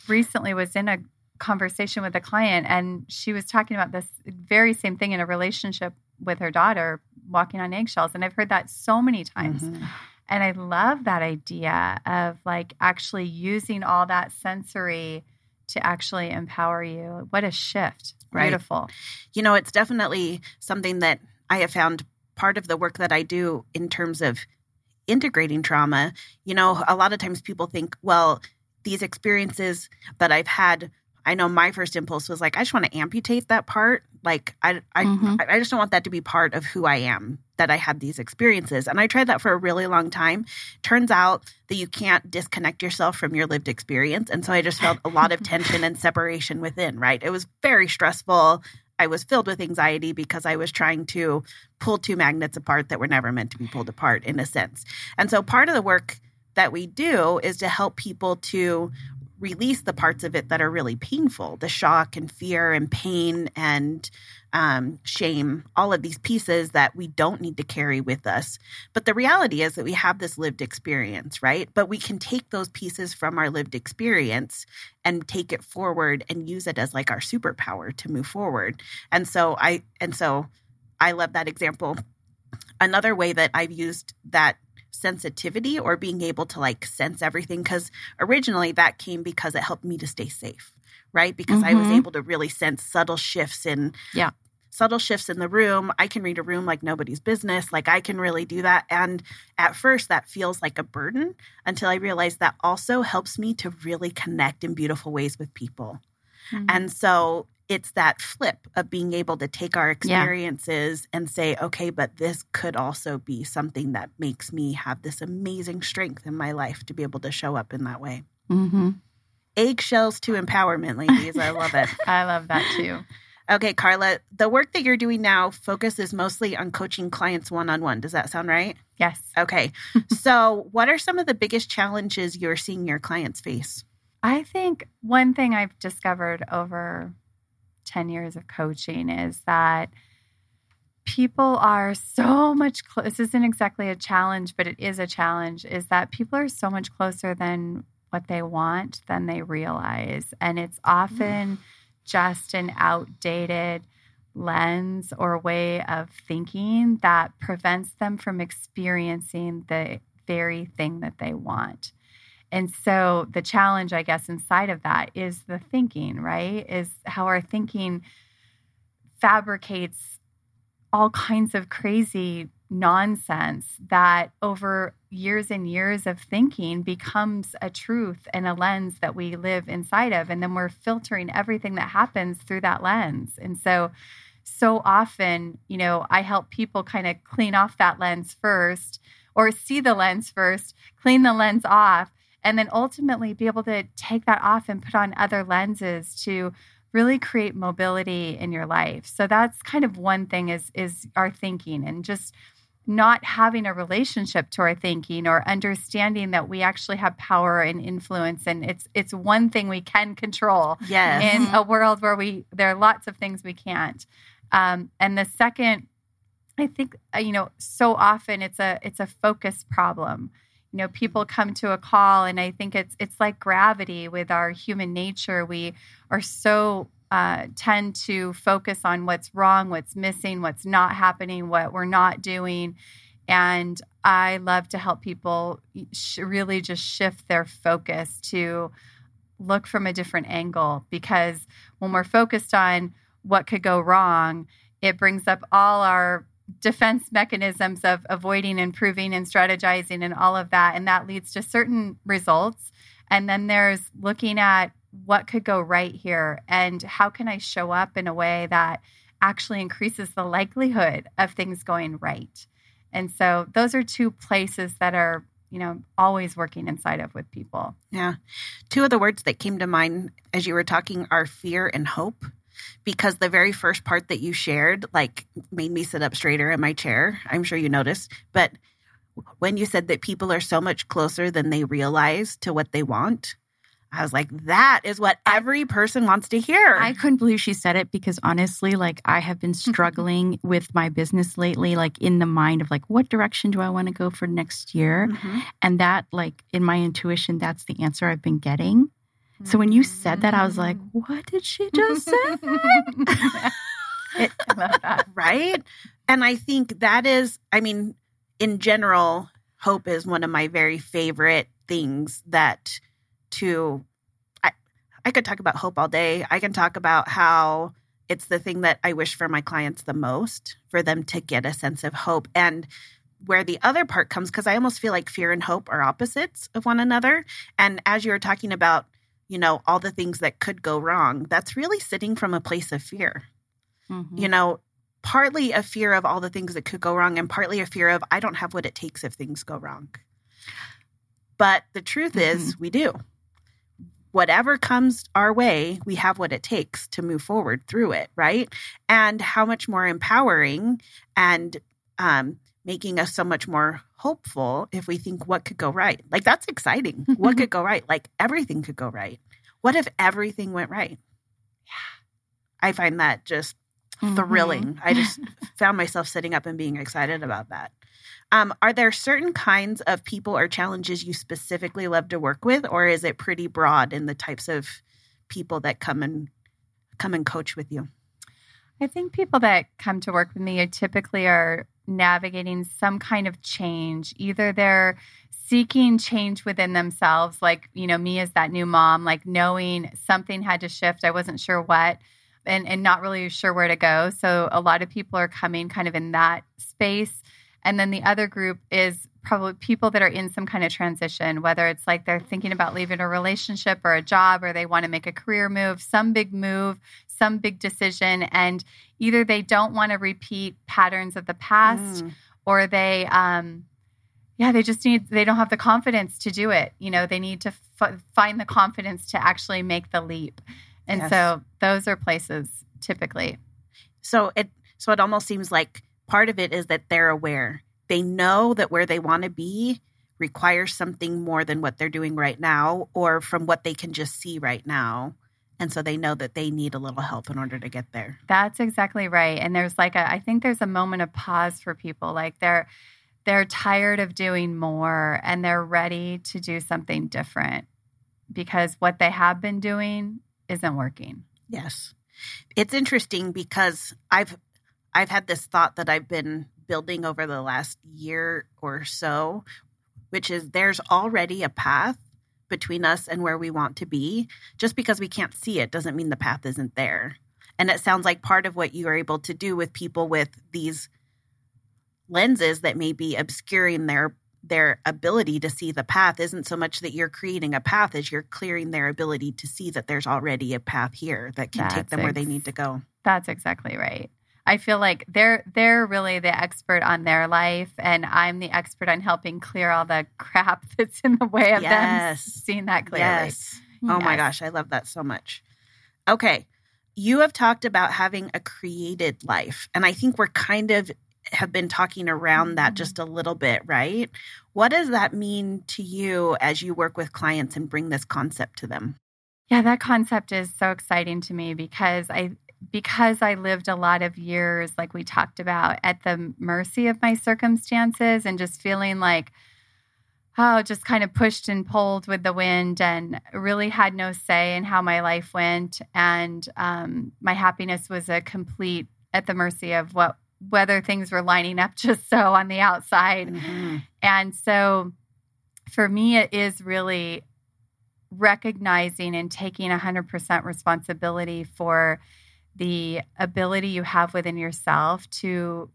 recently was in a conversation with a client and she was talking about this very same thing in a relationship with her daughter walking on eggshells and i've heard that so many times Mhm. and i love that idea of like actually using all that sensory to actually empower you what a shift Right. beautiful You know, it's definitely something that I have found part of the work that I do in terms of integrating trauma. You know, a lot of times people think, well, these experiences that I've had, I know my first impulse was like, I just want to amputate that part. Like, I, I, Mhm. I just don't want that to be part of who I am, that I had these experiences. And I tried that for a really long time. Turns out that you can't disconnect yourself from your lived experience. And so I just felt a lot of tension and separation within, right? It was very stressful. I was filled with anxiety because I was trying to pull two magnets apart that were never meant to be pulled apart, in a sense. And so part of the work that we do is to help people to release the parts of it that are really painful the shock and fear and pain and um, shame, all of these pieces that we don't need to carry with us. But the reality is that we have this lived experience, right? But we can take those pieces from our lived experience and take it forward and use it as like our superpower to move forward. And so I and so I love that example. Another way that I've used that sensitivity or being able to like sense everything cuz originally that came because it helped me to stay safe, right? Because I was Mhm. able to really sense subtle shifts in Yeah. subtle shifts in the room. I can read a room like nobody's business. Like I can really do that. And at first, that feels like a burden until I realized that also helps me to really connect in beautiful ways with people. Mhm. And so it's that flip of being able to take our experiences and say, okay, but this could also be something that makes me have this amazing strength in my life to be able to show up in that way. hmm Eggshells to empowerment, ladies. I love it. i love that too Okay, Carla, the work that you're doing now focuses mostly on coaching clients one on one. Does that sound right? yes Okay. so, what are some of the biggest challenges you're seeing your clients face? I think one thing I've discovered over 10 years of coaching is that people are so much closer. This isn't exactly a challenge, but it is a challenge. Is that people are so much closer than what they want than they realize. And it's often mm. just an outdated lens or way of thinking that prevents them from experiencing the very thing that they want. And so the challenge, I guess, inside of that is the thinking, right? Is how our thinking fabricates all kinds of crazy nonsense that over years and years of thinking becomes a truth and a lens that we live inside of. And then we're filtering everything that happens through that lens. And so, so often, you know, I help people kind of clean off that lens first or see the lens first, clean the lens off, and then ultimately be able to take that off and put on other lenses to really create mobility in your life. So that's kind of one thing is is our thinking and just not having a relationship to our thinking or understanding that we actually have power and influence and it's it's one thing we can control Yes. in a world where we there are lots of things we can't um, and the second i think uh, you know so often it's a it's a focus problem you know people come to a call and i think it's it's like gravity with our human nature. We are so uh, tend to focus on what's wrong what's missing what's not happening what we're not doing. And i love to help people sh- really just shift their focus to look from a different angle because when we're focused on what could go wrong it brings up all our defense mechanisms of avoiding, improving, and strategizing, and all of that. And that leads to certain results. And then there's looking at what could go right here and how can I show up in a way that actually increases the likelihood of things going right. And so those are two places that are, you know, always working inside of with people. Yeah. Two of the words that came to mind as you were talking are fear and hope. Because the very first part that you shared, like, made me sit up straighter in my chair. I'm sure you noticed. But when you said that people are so much closer than they realize to what they want, I was like, that is what every person wants to hear. I couldn't believe she said it because honestly, like I have been struggling with my business lately, like in the mind of like, what direction do I want to go for next year? Mhm. And that, like, in my intuition, that's the answer I've been getting. So when you said that, I was like, mm. what did she just say? I love that. right? And I think that is, I mean, in general, hope is one of my very favorite things that to I I could talk about hope all day. I can talk about how it's the thing that I wish for my clients the most, for them to get a sense of hope. And where the other part comes, because I almost feel like fear and hope are opposites of one another. And as you were talking about, you know, all the things that could go wrong, that's really sitting from a place of fear Mhm. you know, partly a fear of all the things that could go wrong, and partly a fear of I don't have what it takes if things go wrong. But the truth is, we do. Whatever comes our way, we have what it takes to move forward through it, right? And how much more empowering and um, making us so much more hopeful if we think what could go right. Like, that's exciting. what could go right? Like, everything could go right. What if everything went right? Yeah. I find that just Mhm. thrilling. I just found myself sitting up and being excited about that. Um, are there certain kinds of people or challenges you specifically love to work with, or is it pretty broad in the types of people that come and come and coach with you? I think people that come to work with me typically are navigating some kind of change. Either they're seeking change within themselves, like, you know, me as that new mom, like knowing something had to shift. I wasn't sure what and, and not really sure where to go. So a lot of people are coming kind of in that space. And then the other group is probably people that are in some kind of transition, whether it's like they're thinking about leaving a relationship or a job, or they want to make a career move, some big move, some big decision. And either they don't want to repeat patterns of the past Mm. or they, um, yeah, they just need, they don't have the confidence to do it. You know, they need to f- find the confidence to actually make the leap. And Yes. so those are places typically. So it so it almost seems like part of it is that they're aware. They know that where they want to be requires something more than what they're doing right now or from what they can just see right now. And so they know that they need a little help in order to get there. That's exactly right. And there's like a I think there's a moment of pause for people. Like they're they're tired of doing more and they're ready to do something different because what they have been doing isn't working. Yes. It's interesting because I've I've had this thought that I've been building over the last year or so, which is there's already a path between us and where we want to be. Just because we can't see it doesn't mean the path isn't there. And it sounds like part of what you are able to do with people with these lenses that may be obscuring their their ability to see the path isn't so much that you're creating a path as you're clearing their ability to see that there's already a path here that can take That's them where they need to go. That's exactly right. I feel like they're they're really the expert on their life, and I'm the expert on helping clear all the crap that's in the way of them seeing that clearly. Yes. Oh my gosh, I love that so much. Okay. You have talked about having a created life, and I think we're kind of have been talking around that Mhm. just a little bit, right? What does that mean to you as you work with clients and bring this concept to them? Yeah, that concept is so exciting to me because I because I lived a lot of years like we talked about at the mercy of my circumstances and just feeling like oh, just kind of pushed and pulled with the wind and really had no say in how my life went and um, my happiness was a complete at the mercy of what whether things were lining up just so on the outside Mhm. and so for me, it is really recognizing and taking 100% responsibility for the ability you have within yourself to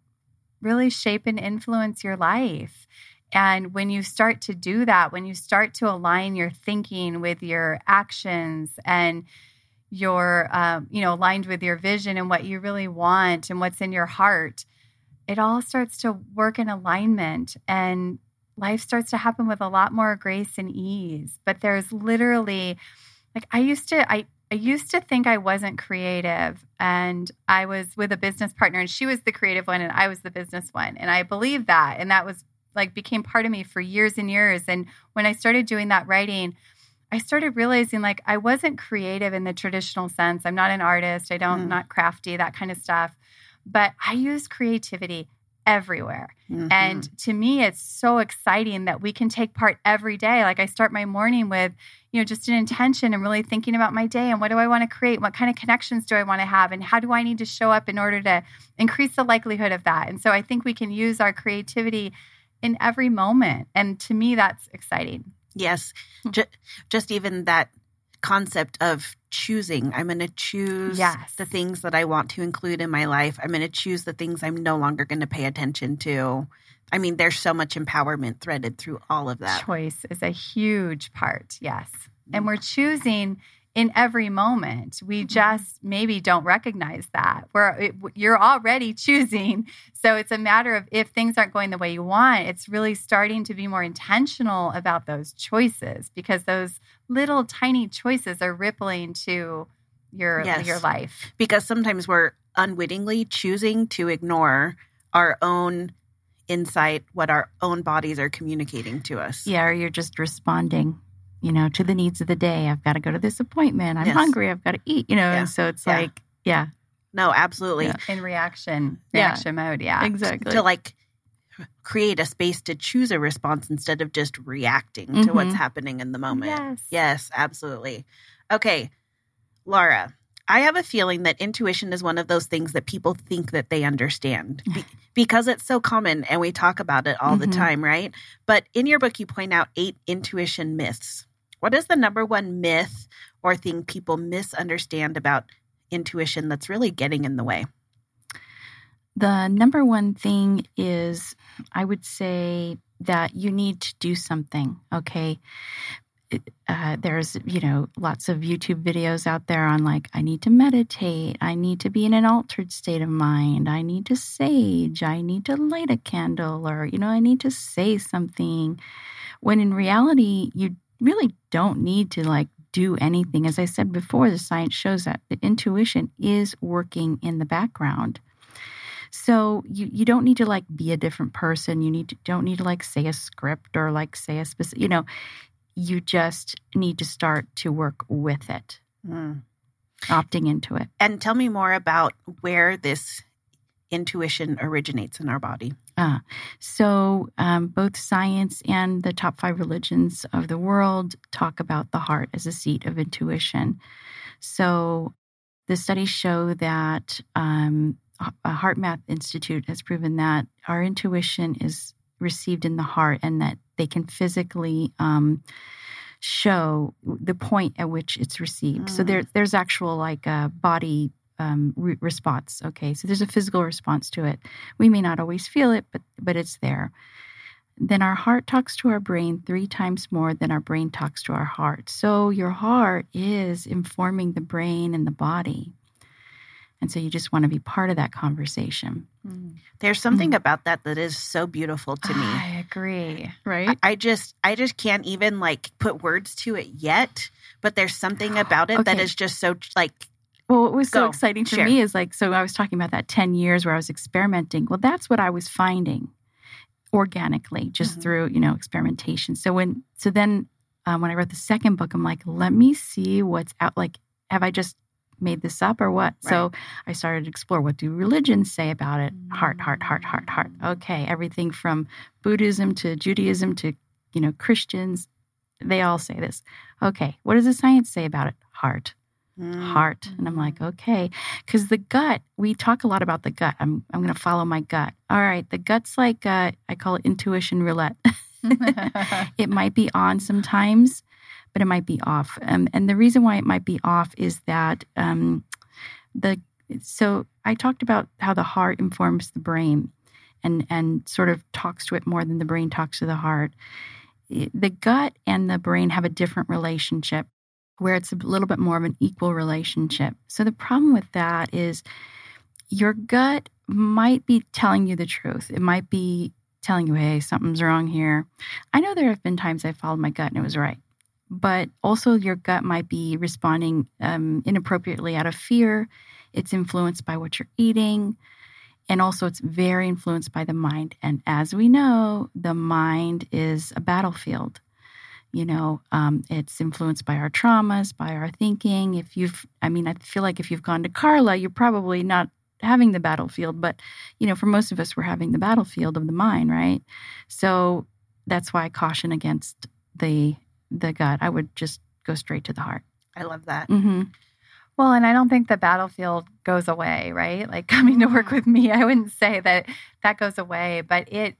really shape and influence your life. And when you start to do that, when you start to align your thinking with your actions and your, um, you know, aligned with your vision and what you really want and what's in your heart, it all starts to work in alignment and life starts to happen with a lot more grace and ease. But there's literally, like, I used to, I, I used to think I wasn't creative and I was with a business partner and she was the creative one and I was the business one. And I believed that. And that was like became part of me for years and years. And when I started doing that writing, I started realizing like I wasn't creative in the traditional sense. I'm not an artist. I don't, Mm. not crafty, that kind of stuff. But I use creativity everywhere. Mhm. And to me, it's so exciting that we can take part every day. Like I start my morning with, you know, just an intention and really thinking about my day and what do I want to create? What kind of connections do I want to have? And how do I need to show up in order to increase the likelihood of that? And so I think we can use our creativity in every moment. And to me, that's exciting. Yes. Hmm. Ju- just even that concept of choosing. I'm going to choose Yes. the things that I want to include in my life. I'm going to choose the things I'm no longer going to pay attention to. I mean, there's so much empowerment threaded through all of that. Choice is a huge part. Yes. And we're choosing in every moment. We mm-hmm. just maybe don't recognize that. We're it, you're already choosing. So it's a matter of if things aren't going the way you want, it's really starting to be more intentional about those choices because those little tiny choices are rippling to your Yes. your life. Because sometimes we're unwittingly choosing to ignore our own insight, what our own bodies are communicating to us. Yeah, or you're just responding, you know, to the needs of the day. I've got to go to this appointment. I'm Yes. hungry. I've got to eat, you know. Yeah. And so it's Yeah. like, yeah, No, absolutely. Yeah. In reaction, Yeah. reaction mode. Yeah. exactly. To like create a space to choose a response instead of just reacting to what's Mhm. happening in the moment. Yes. Yes, absolutely. Okay, Laura, I have a feeling that intuition is one of those things that people think that they understand be- because it's so common and we talk about it all the Mhm. time, right? But in your book, you point out eight intuition myths. What is the number one myth or thing people misunderstand about intuition that's really getting in the way? The number one thing is, I would say that you need to do something. Okay. Uh, there's, you know, lots of YouTube videos out there on like, I need to meditate. I need to be in an altered state of mind. I need to sage. I need to light a candle or, you know, I need to say something. When in reality, you really don't need to like do anything. As I said before, the science shows that the intuition is working in the background. So you you don't need to like be a different person. You need to don't need to like say a script or like say a specific. You know, you just need to start to work with it, Mm. opting into it. And tell me more about where this intuition originates in our body. Ah, so um, both science and the top five religions of the world talk about the heart as a seat of intuition. So the studies show that um, a HeartMath Institute has proven that our intuition is received in the heart and that they can physically um, show the point at which it's received. So Mm. there, there's actual like uh, body um, re- response. Okay, so there's a physical response to it. We may not always feel it, but but it's there. Then our heart talks to our brain three times more than our brain talks to our heart. So your heart is informing the brain and the body. And so you just want to be part of that conversation. There's something about that that is so beautiful to me. I agree. Right? I just I just can't even like put words to it yet, but there's something about it that Okay. is just so like Well, what was so exciting for Share. me is like, so I was talking about that 10 years where I was experimenting. Well, that's what I was finding organically just Mhm. through, you know, experimentation. So when, so then um, when I wrote the second book, I'm like, let me see what's out. Like, have I just made this up or what? So I started to explore what do religions say about it? Heart, heart, heart, heart, heart. Okay. Everything from Buddhism to Judaism to, you know, Christians, they all say this. Okay. What does the science say about it? Heart mm, heart. And i'm like okay. Because the gut we talk a lot about the gut. I'm, I'm going to follow my gut. All right the gut's like uh, i call it intuition roulette. It might be on sometimes but it might be off. Um, and the reason why it might be off is that um, the so i talked about how the heart informs the brain and and sort of talks to it more than the brain talks to the heart. The gut and the brain have a different relationship where it's a little bit more of an equal relationship. So the problem with that is your gut might be telling you the truth. It might be telling you, hey, something's wrong here. I know there have been times I followed my gut and it was right. But also, your gut might be responding um, inappropriately out of fear. It's influenced by what you're eating. And also, it's very influenced by the mind. And as we know, the mind is a battlefield you know um, it's influenced by our traumas by our thinking if you've i mean i feel like if you've gone to carla you're probably not having the battlefield but you know for most of us we're having the battlefield of the mind right so that's why i caution against the the gut i would just go straight to the heart I love that. mm-hmm. Well, and I don't think the battlefield goes away, right? Like coming to work with me, I wouldn't say that that goes away, but it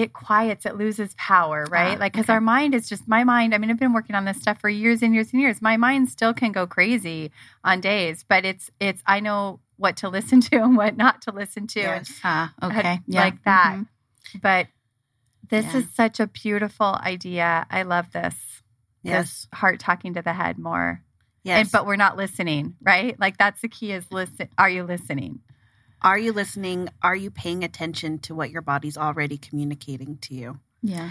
it quiets, it loses power, right? Ah, like cuz okay. our mind is just my mind. I mean, I've been working on this stuff for years and years and years. My mind still can go crazy on days, but it's it's I know what to listen to and what not to listen to. Yes. ah okay yeah like that. Mhm. But this Yeah. is such a beautiful idea. I love this. Yes. This heart talking to the head more. Yes. And, but we're not listening, right? Like that's the key is listen. Are you listening? Are you listening? Are you paying attention to what your body's already communicating to you? yeah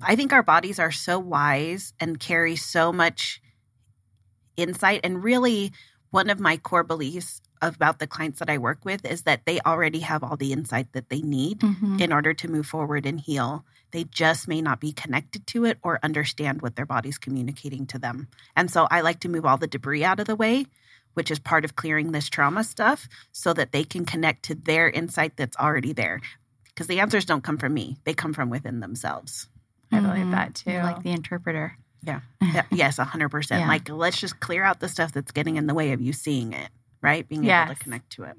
I think our bodies are so wise and carry so much insight. And really, one of my core beliefs about the clients that I work with is that they already have all the insight that they need Mhm. in order to move forward and heal. They just may not be connected to it or understand what their body's communicating to them. And so I like to move all the debris out of the way, which is part of clearing this trauma stuff, so that they can connect to their insight that's already there. Because the answers don't come from me, they come from within themselves. I believe Mhm. that too. You're like the interpreter Yeah, yes, 100%. Yeah. Like, let's just clear out the stuff that's getting in the way of you seeing it, right? Being able to connect to it.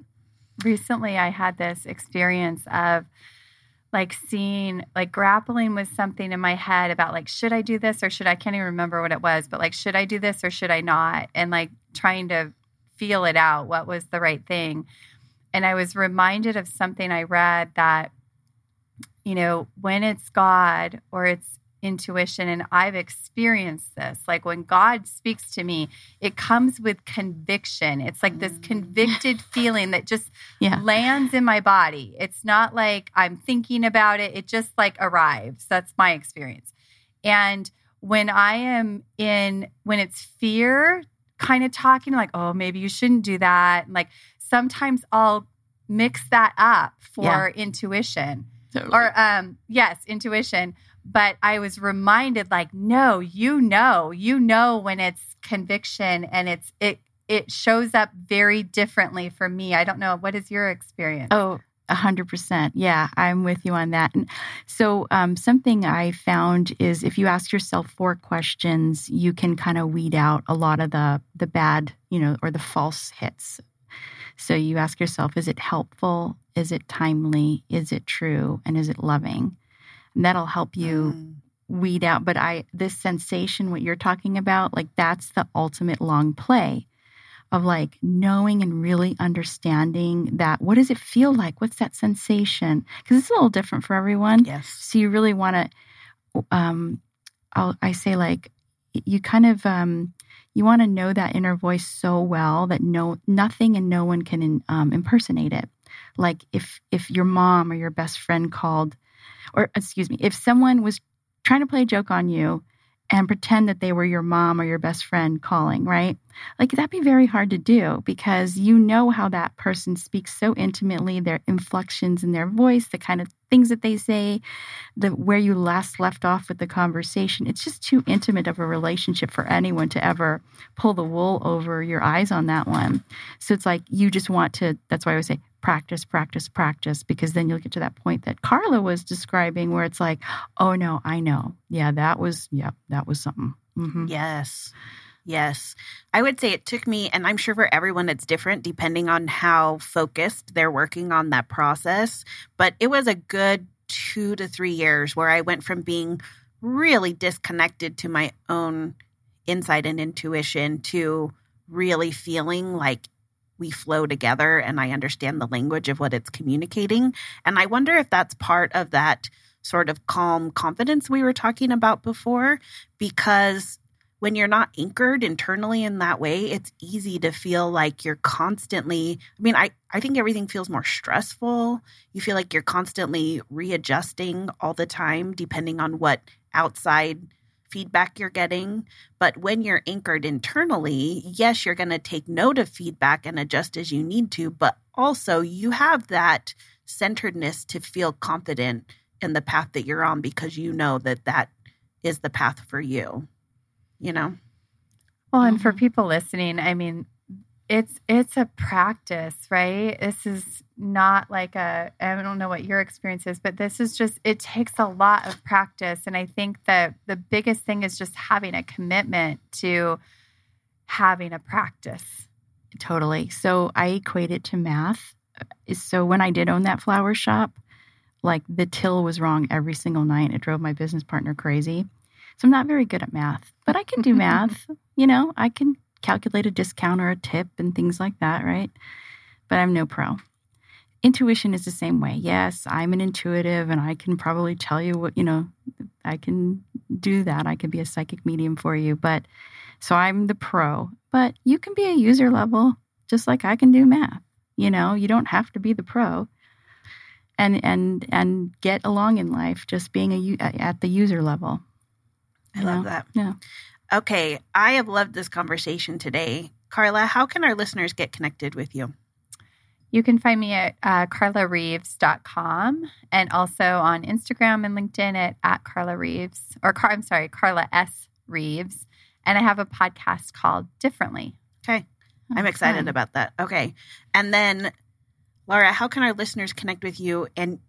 recently I had this experience of like seeing like grappling with something in my head about like should I do this or should I, I can't even remember what it was but like should I do this or should I not and like trying to feel it out what was the right thing and I was reminded of something I read that you know when it's God or it's intuition and I've experienced this like when God speaks to me it comes with conviction it's like this Mm. convicted feeling that just yeah lands in my body. It's not like I'm thinking about it, it just like arrives. That's my experience. And when I am in, when it's fear kind of talking, like, oh, maybe you shouldn't do that. And like sometimes I'll mix that up for Yeah. intuition totally. or, um, yes, intuition. But I was reminded, like, no, you know, you know when it's conviction and it's, it, it shows up very differently for me. I don't know. What is your experience? Oh, a hundred percent. Yeah, I'm with you on that. And so, um, something I found is if you ask yourself four questions, you can kind of weed out a lot of the the bad, you know, or the false hits. So you ask yourself, is it helpful? Is it timely? Is it true? And is it loving? And that'll help you Mm. weed out. But I, this sensation, what you're talking about, like that's the ultimate long play of like knowing and really understanding that what does it feel like? What's that sensation? Because it's a little different for everyone. Yes. So you really want to, um, I'll, I say like, you kind of, um, you want to know that inner voice so well that no, nothing and no one can um, impersonate it. Like if if your mom or your best friend called, or excuse me, if someone was trying to play a joke on you and pretend that they were your mom or your best friend calling, right? Like that'd be very hard to do because you know how that person speaks so intimately, their inflections in their voice, the kind of things that they say, the where you last left off with the conversation. It's just too intimate of a relationship for anyone to ever pull the wool over your eyes on that one. So it's like you just want to that's why I always say practice, practice, practice, because then you'll get to that point that Carla was describing where it's like, oh no, I know. Yeah, that was, yeah, that was something. Mm-hmm. Yes. Yes. I would say it took me, and I'm sure for everyone it's different depending on how focused they're working on that process. But it was a good two to three years where I went from being really disconnected to my own insight and intuition to really feeling like we flow together and I understand the language of what it's communicating. And I wonder if that's part of that sort of calm confidence we were talking about before, because when you're not anchored internally in that way, it's easy to feel like you're constantly, I mean, I, I think everything feels more stressful. You feel like you're constantly readjusting all the time, depending on what outside feedback you're getting. But when you're anchored internally, yes, you're going to take note of feedback and adjust as you need to, but also you have that centeredness to feel confident in the path that you're on because you know that that is the path for you, you know? Well, and for mm-hmm. people listening, I mean, it's it's a practice, right? This is not like a I don't know what your experience is, but this is just it takes a lot of practice and I think that the biggest thing is just having a commitment to having a practice. Totally. So I equate it to math. So when I did own that flower shop, like the till was wrong every single night. It drove my business partner crazy. So I'm not very good at math, but I can do math. You know, I can calculate a discount or a tip and things like that, right? But I'm no pro. Intuition is the same way. Yes, I'm an intuitive and I can probably tell you what, you know, I can do that. I can be a psychic medium for you. But so I'm the pro, but you can be a user level just like I can do math. You know, you don't have to be the pro and and and get along in life just being a at the user level. I love that. Yeah. Okay, I have loved this conversation today. Carla, how can our listeners get connected with you? You can find me at uh, carlareeves.com and also on Instagram and LinkedIn at, at Carla Reeves, or Car- I'm sorry, Carla S. Reeves. And I have a podcast called Differently. Okay. Oh, I'm excited fun. about that. Okay. And then, Laura, how can our listeners connect with you and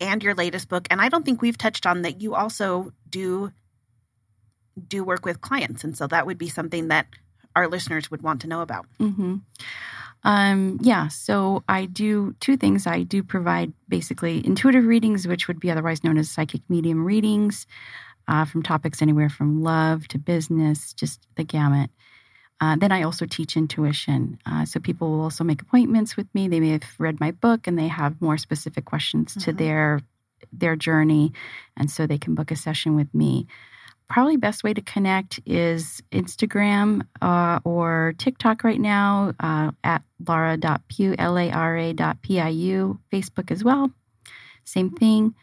and your latest book? And I don't think we've touched on that you also do do work with clients. And so that would be something that our listeners would want to know about. Mm-hmm. Um, yeah, so I do two things. I do provide basically intuitive readings, which would be otherwise known as psychic medium readings, uh, from topics anywhere from love to business, just the gamut. Uh, then I also teach intuition. Uh, so people will also make appointments with me. They may have read my book and they have more specific questions mm-hmm. to their their journey, and so they can book a session with me probably best way to connect is Instagram uh, or TikTok right now uh, at lara.piu, L-A-R-A.piu, Facebook as well. Same thing.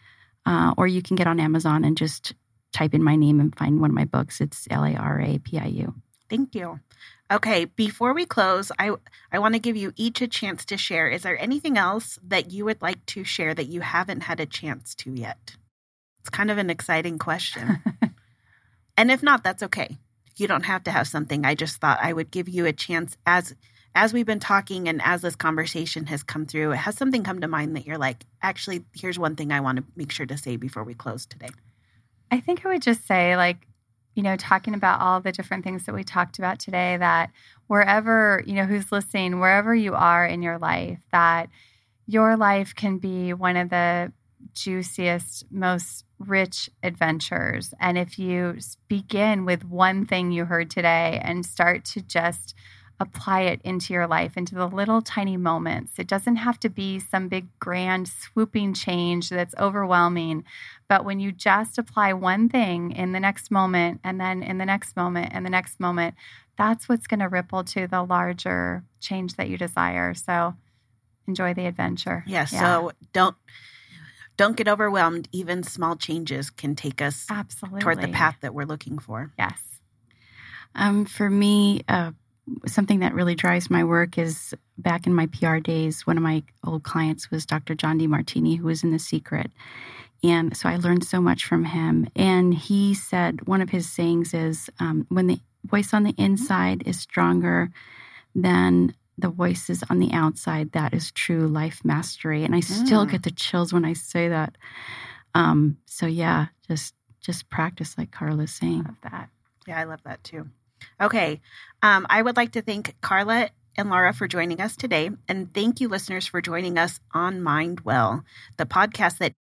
Uh, or you can get on Amazon and just type in my name and find one of my books. It's L-A-R-A-P-I-U. Thank you. Okay, before we close, I I want to give you each a chance to share. Is there anything else that you would like to share that you haven't had a chance to yet? It's kind of an exciting question. And if not, that's okay. You don't have to have something. I just thought I would give you a chance as as we've been talking and as this conversation has come through, has something come to mind that you're like, actually, here's one thing I want to make sure to say before we close today? I think I would just say, like, you know, talking about all the different things that we talked about today, that wherever, you know, who's listening, wherever you are in your life, that your life can be one of the juiciest, most rich adventures. And if you begin with one thing you heard today and start to just apply it into your life, into the little tiny moments. It doesn't have to be some big, grand, swooping change that's overwhelming. But when you just apply one thing in the next moment, and then in the next moment, and the next moment, that's what's going to ripple to the larger change that you desire. So enjoy the adventure. Yeah, yeah. So don't don't get overwhelmed. Even small changes can take us absolutely toward the path that we're looking for. Yes. Um, for me, uh, something that really drives my work is back in my PR days. One of my old clients was Dr. John Demartini, who was in The Secret. And so I learned so much from him. And he said one of his sayings is um, when the voice on the inside is stronger than the voices on the outside, that is true life mastery. And I still mm. get the chills when I say that. Um, so yeah, just just practice like Carla's saying. Love that. Yeah, I love that too. Okay. Um, I would like to thank Carla and Laura for joining us today. And thank you, listeners, for joining us on MindWell, the podcast that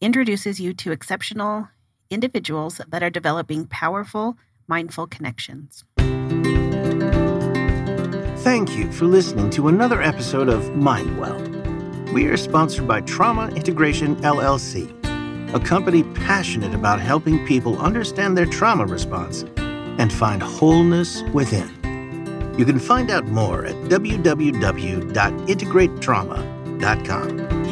introduces you to exceptional individuals that are developing powerful, mindful connections. Thank you for listening to another episode of MindWell. We are sponsored by Trauma Integration LLC, a company passionate about helping people understand their trauma response and find wholeness within. You can find out more at www.integratetrauma.com.